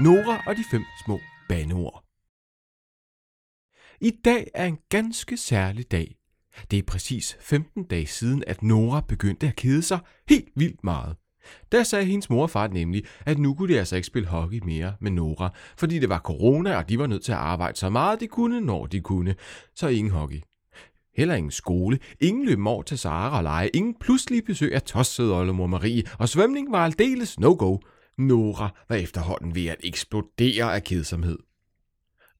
Nora og de fem små bandeord. I dag er en ganske særlig dag. Det er præcis 15 dage siden, at Nora begyndte at kede sig helt vildt meget. Der sagde hendes mor og far nemlig, at nu kunne de altså ikke spille hockey mere med Nora, fordi det var corona, og de var nødt til at arbejde så meget de kunne, når de kunne. Så ingen hockey. Heller ingen skole, ingen løb over til Sara og lege, ingen pludselige besøg af tossede oldemor Marie, og svømning var aldeles no-go. Nora var efterhånden ved at eksplodere af kedsomhed.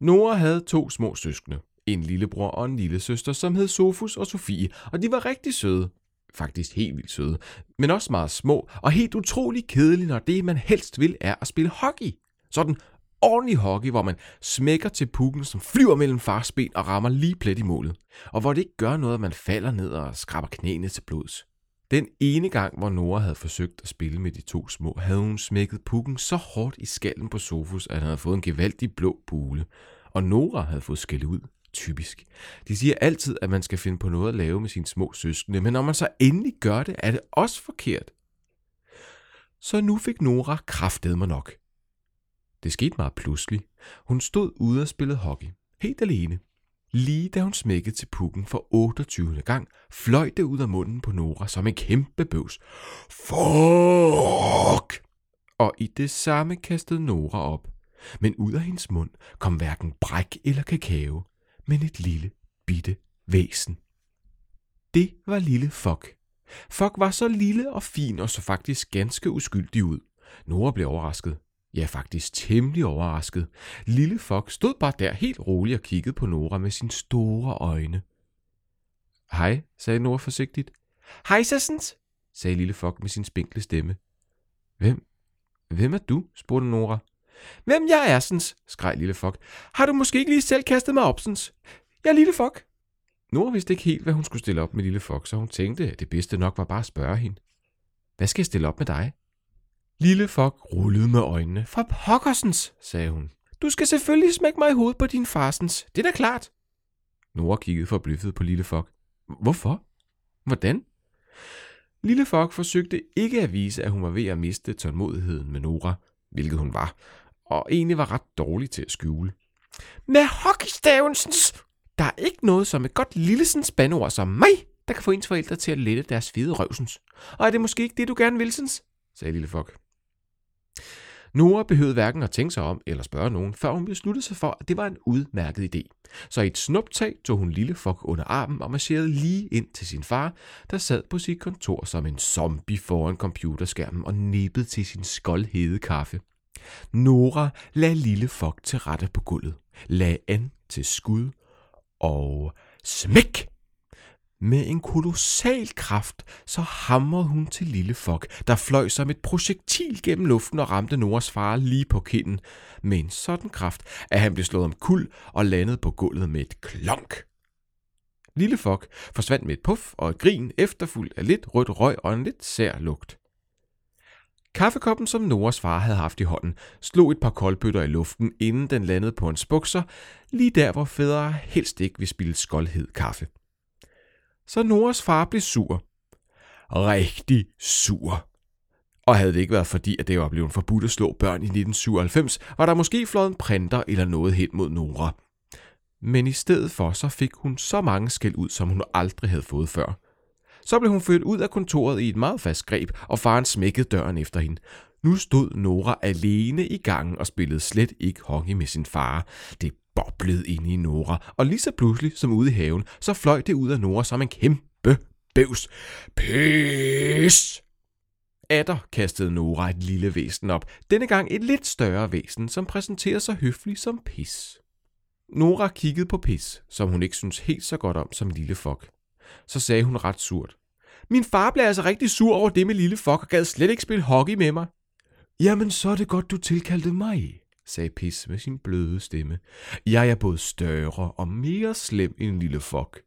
Nora havde to små søskende, en lillebror og en lille søster, som hed Sofus og Sofie, og de var rigtig søde. Faktisk helt vildt søde, men også meget små og helt utrolig kedelige, når det, man helst vil, er at spille hockey. Sådan ordentlig hockey, hvor man smækker til pukken, som flyver mellem fars ben og rammer lige plet i målet. Og hvor det ikke gør noget, at man falder ned og skraber knæene til blods. Den ene gang, hvor Nora havde forsøgt at spille med de to små, havde hun smækket pukken så hårdt i skallen på Sofus, at han havde fået en gevaldig blå bule. Og Nora havde fået skæld ud. Typisk. De siger altid, at man skal finde på noget at lave med sine små søskende, men når man så endelig gør det, er det også forkert. Så nu fik Nora kraftet mig nok. Det skete meget pludselig. Hun stod ude og spillede hockey. Helt alene. Lige da hun smækkede til pukken for 28. gang, fløj det ud af munden på Nora som en kæmpe bøvs. Fuck! Og i det samme kastede Nora op. Men ud af hendes mund kom hverken bræk eller kakao, men et lille, bitte væsen. Det var lille Fuck. Fuck var så lille og fin og så faktisk ganske uskyldig ud. Nora blev overrasket. Ja, faktisk temmelig overrasket. Lille Fuck stod bare der helt rolig og kiggede på Nora med sine store øjne. Hej, sagde Nora forsigtigt. Hej, Sassens, sagde lille Fuck med sin spinkle stemme. Hvem? Hvem er du? spurgte Nora. Hvem jeg er, sens, skreg lille Fuck. Har du måske ikke lige selv kastet mig op, sens? Jeg er lille Fuck. Nora vidste ikke helt, hvad hun skulle stille op med lille Fuck, så hun tænkte, at det bedste nok var bare at spørge hende. Hvad skal jeg stille op med dig? Lille Fuck rullede med øjnene. For pokkersens, sagde hun. Du skal selvfølgelig smække mig i hovedet på din farsens. Det er da klart. Nora kiggede forbløffet på Lille Fuck. Hvorfor? Hvordan? Lille Fuck forsøgte ikke at vise, at hun var ved at miste tålmodigheden med Nora, hvilket hun var, og egentlig var ret dårlig til at skjule. Med hockeystavensens! Der er ikke noget som et godt lillesens bandord som mig, der kan få ens forældre til at lette deres fede røvsens. Og er det måske ikke det, du gerne vil, sens? sagde Lille Fuck. Nora behøvede hverken at tænke sig om eller spørge nogen, før hun besluttede sig for, at det var en udmærket idé. Så i et snuptag tog hun lille Fok under armen og marcherede lige ind til sin far, der sad på sit kontor som en zombie foran computerskærmen og nippede til sin skoldhede kaffe. Nora lagde lille Fok til rette på gulvet, lagde an til skud og smæk! Med en kolossal kraft, så hamrede hun til lille Fok, der fløj som et projektil gennem luften og ramte Noras far lige på kinden. Med en sådan kraft, at han blev slået om kul og landede på gulvet med et klonk. Lille Fok forsvandt med et puff og et grin, efterfuldt af lidt rødt røg og en lidt sær lugt. Kaffekoppen, som Noras far havde haft i hånden, slog et par koldbøtter i luften, inden den landede på en bukser, lige der, hvor fædre helst ikke vil spille skoldhed kaffe så Noras far blev sur. Rigtig sur. Og havde det ikke været fordi, at det var blevet forbudt at slå børn i 1997, var der måske flået en printer eller noget hen mod Nora. Men i stedet for, så fik hun så mange skæld ud, som hun aldrig havde fået før. Så blev hun ført ud af kontoret i et meget fast greb, og faren smækkede døren efter hende. Nu stod Nora alene i gangen og spillede slet ikke hockey med sin far. Det boblede ind i Nora, og lige så pludselig som ude i haven, så fløj det ud af Nora som en kæmpe bævs. Pis! Atter kastede Nora et lille væsen op, denne gang et lidt større væsen, som præsenterede sig høfligt som pis. Nora kiggede på pis, som hun ikke synes helt så godt om som lille fok. Så sagde hun ret surt. Min far blev altså rigtig sur over det med lille fok og gad slet ikke spille hockey med mig. Jamen, så er det godt, du tilkaldte mig, sagde Pis med sin bløde stemme. Jeg er både større og mere slem end lille fok.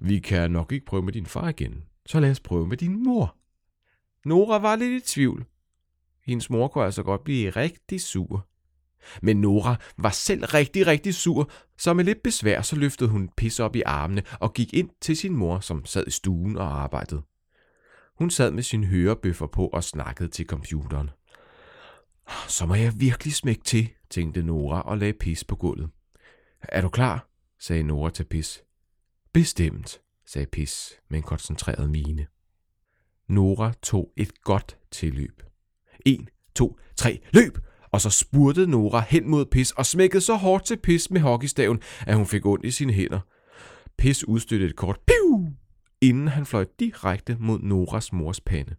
Vi kan nok ikke prøve med din far igen, så lad os prøve med din mor. Nora var lidt i tvivl. Hendes mor kunne altså godt blive rigtig sur. Men Nora var selv rigtig, rigtig sur, så med lidt besvær så løftede hun pis op i armene og gik ind til sin mor, som sad i stuen og arbejdede. Hun sad med sin hørebøffer på og snakkede til computeren. Så må jeg virkelig smække til, tænkte Nora og lagde pis på gulvet. Er du klar? sagde Nora til pis. Bestemt, sagde pis med en koncentreret mine. Nora tog et godt tilløb. En, to, tre, løb! Og så spurtede Nora hen mod Pis og smækkede så hårdt til Pis med hockeystaven, at hun fik ondt i sine hænder. Pis udstødte et kort piu, inden han fløj direkte mod Noras mors pande.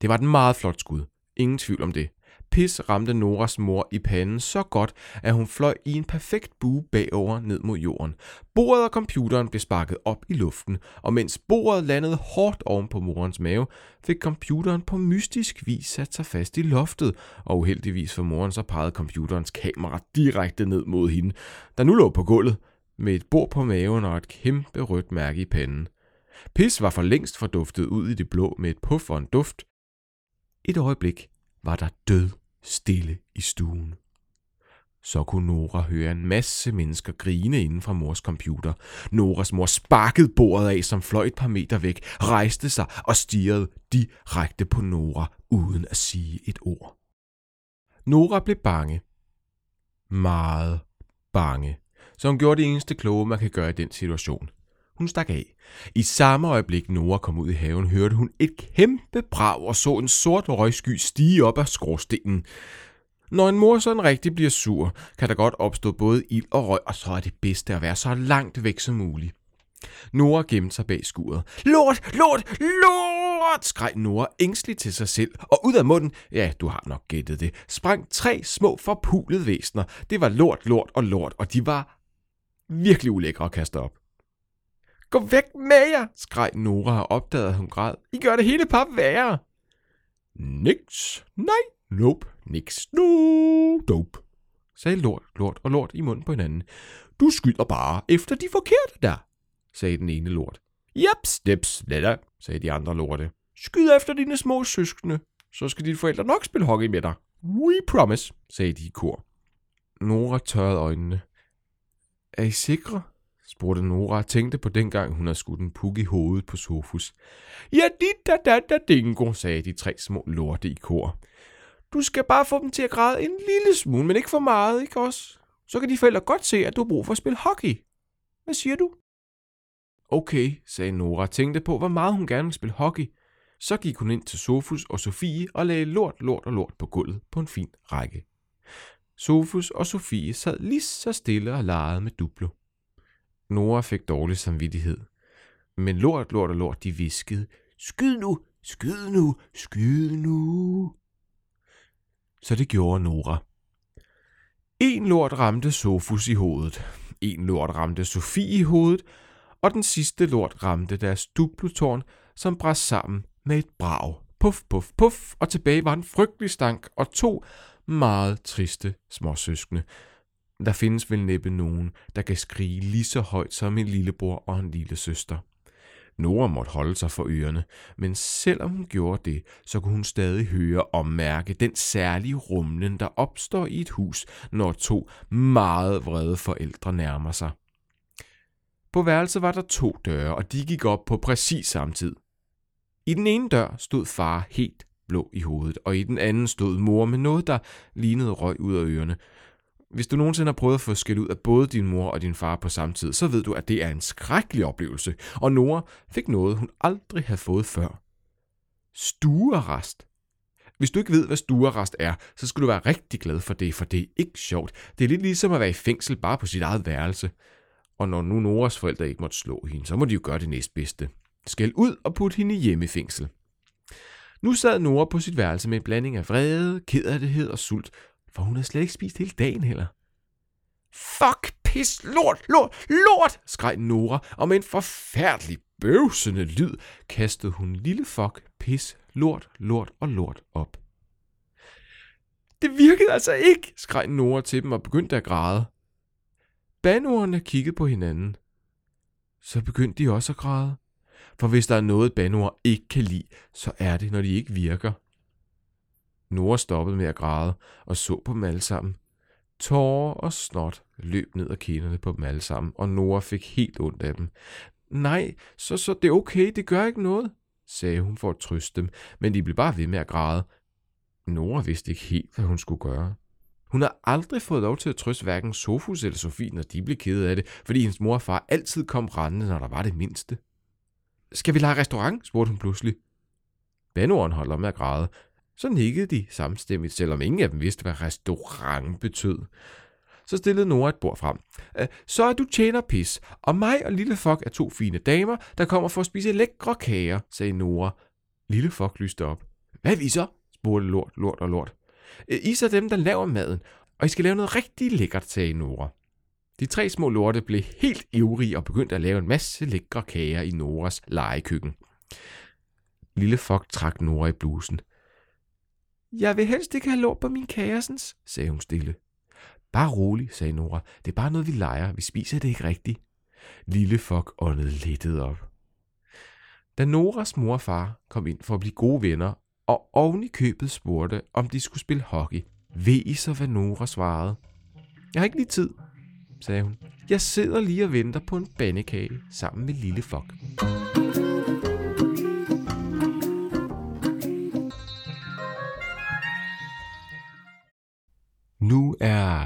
Det var et meget flot skud. Ingen tvivl om det. Pis ramte Noras mor i panden så godt, at hun fløj i en perfekt bue bagover ned mod jorden. Bordet og computeren blev sparket op i luften, og mens bordet landede hårdt oven på morens mave, fik computeren på mystisk vis sat sig fast i loftet, og uheldigvis for moren så pegede computerens kamera direkte ned mod hende, der nu lå på gulvet, med et bord på maven og et kæmpe rødt mærke i panden. Pis var for længst forduftet ud i det blå med et puff og en duft. Et øjeblik var der død stille i stuen. Så kunne Nora høre en masse mennesker grine inden fra mors computer. Noras mor sparkede bordet af, som fløj et par meter væk, rejste sig og stirrede direkte på Nora, uden at sige et ord. Nora blev bange. Meget bange. Så hun gjorde det eneste kloge, man kan gøre i den situation. Hun stak af. I samme øjeblik Nora kom ud i haven, hørte hun et kæmpe brag og så en sort røgsky stige op af skorstenen. Når en mor sådan rigtig bliver sur, kan der godt opstå både ild og røg, og så er det bedste at være så langt væk som muligt. Nora gemte sig bag skuret. Lort, lort, lort, skreg Nora ængstligt til sig selv, og ud af munden, ja, du har nok gættet det, sprang tre små forpulede væsner. Det var lort, lort og lort, og de var virkelig ulækre at kaste op. Gå væk med jer, skreg Nora og opdagede, at hun græd. I gør det hele par værre. Niks, nej, nope, niks, no, dope, sagde lort, lort og lort i munden på hinanden. Du skyder bare efter de forkerte der, sagde den ene lort. Jep, steps, lette, sagde de andre lorte. Skyd efter dine små søskende, så skal dine forældre nok spille hockey med dig. We promise, sagde de i kor. Nora tørrede øjnene. Er I sikre? Spurgte Nora og tænkte på dengang, hun havde skudt en puk i hovedet på Sofus. Ja, dit da da da dingo, sagde de tre små lorte i kor. Du skal bare få dem til at græde en lille smule, men ikke for meget, ikke også? Så kan de forældre godt se, at du har brug for at spille hockey. Hvad siger du? Okay, sagde Nora og tænkte på, hvor meget hun gerne ville spille hockey. Så gik hun ind til Sofus og Sofie og lagde lort, lort og lort på gulvet på en fin række. Sofus og Sofie sad lige så stille og legede med Duplo. Nora fik dårlig samvittighed. Men lort, lort og lort, de viskede, skyd nu, skyd nu, skyd nu. Så det gjorde Nora. En lort ramte Sofus i hovedet, en lort ramte Sofie i hovedet, og den sidste lort ramte deres dubletårn, som brast sammen med et brag. Puff, puff, puff, og tilbage var en frygtelig stank og to meget triste småsøskende, der findes vel næppe nogen, der kan skrige lige så højt som en lillebror og en lille søster. Nora måtte holde sig for ørerne, men selvom hun gjorde det, så kunne hun stadig høre og mærke den særlige rumlen, der opstår i et hus, når to meget vrede forældre nærmer sig. På værelset var der to døre, og de gik op på præcis samme tid. I den ene dør stod far helt blå i hovedet, og i den anden stod mor med noget, der lignede røg ud af ørerne, hvis du nogensinde har prøvet at få skæld ud af både din mor og din far på samme tid, så ved du, at det er en skrækkelig oplevelse. Og Nora fik noget, hun aldrig havde fået før. Stuerest. Hvis du ikke ved, hvad stuerest er, så skal du være rigtig glad for det, for det er ikke sjovt. Det er lidt ligesom at være i fængsel bare på sit eget værelse. Og når nu Noras forældre ikke måtte slå hende, så må de jo gøre det næstbedste. Skæld ud og putte hende hjemme i fængsel. Nu sad Nora på sit værelse med en blanding af vrede, kederlighed og sult, for hun havde slet ikke spist hele dagen heller. Fuck, pis, lort, lort, lort, skreg Nora, og med en forfærdelig bøvsende lyd kastede hun lille fuck, pis, lort, lort og lort op. Det virkede altså ikke, skreg Nora til dem og begyndte at græde. Banordene kiggede på hinanden. Så begyndte de også at græde. For hvis der er noget, banord ikke kan lide, så er det, når de ikke virker. Nora stoppede med at græde og så på dem alle sammen. Tårer og snot løb ned ad kinderne på dem alle sammen, og Nora fik helt ondt af dem. Nej, så, så det er okay, det gør ikke noget, sagde hun for at trøste dem, men de blev bare ved med at græde. Nora vidste ikke helt, hvad hun skulle gøre. Hun har aldrig fået lov til at trøste hverken Sofus eller Sofie, når de blev kede af det, fordi hendes mor og far altid kom rendende, når der var det mindste. Skal vi lege restaurant? spurgte hun pludselig. Bandoren holdt om med at græde. Så nikkede de samstemmigt, selvom ingen af dem vidste, hvad restaurant betød. Så stillede Nora et bord frem. Så er du tjener pis, og mig og Lille Fok er to fine damer, der kommer for at spise lækre kager, sagde Nora. Lille Fok lyste op. Hvad vi så? spurgte Lort, Lort og Lort. I er dem, der laver maden, og I skal lave noget rigtig lækkert, sagde Nora. De tre små lorte blev helt ivrige og begyndte at lave en masse lækre kager i Noras legekøkken. Lille Fok trak Nora i blusen. Jeg vil helst ikke have lort på min kæresens, sagde hun stille. Bare rolig, sagde Nora. Det er bare noget, vi leger. Vi spiser det ikke rigtigt. Lille Fok åndede lettet op. Da Noras mor og far kom ind for at blive gode venner, og oven i købet spurgte, om de skulle spille hockey, ved I så, hvad Nora svarede? Jeg har ikke lige tid, sagde hun. Jeg sidder lige og venter på en bandekage sammen med Lille Fok.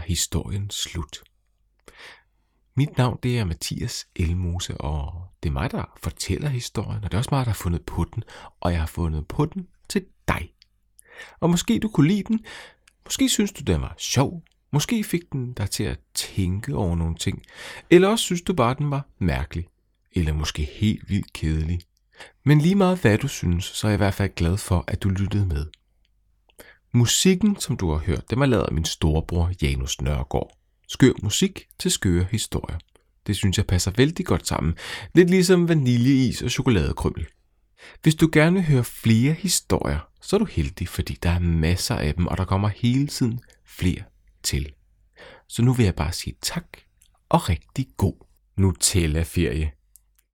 Historien slut. Mit navn det er Mathias Elmose, og det er mig, der fortæller historien, og det er også mig, der har fundet på den, og jeg har fundet på den til dig. Og måske du kunne lide den, måske synes du, den var sjov, måske fik den dig til at tænke over nogle ting, eller også synes du bare, den var mærkelig, eller måske helt vildt kedelig. Men lige meget hvad du synes, så er jeg i hvert fald glad for, at du lyttede med. Musikken, som du har hørt, den er lavet af min storebror Janus Nørgaard. Skør musik til skøre historier. Det synes jeg passer vældig godt sammen. Lidt ligesom vaniljeis og chokoladekrymmel. Hvis du gerne vil høre flere historier, så er du heldig, fordi der er masser af dem, og der kommer hele tiden flere til. Så nu vil jeg bare sige tak og rigtig god Nutella-ferie.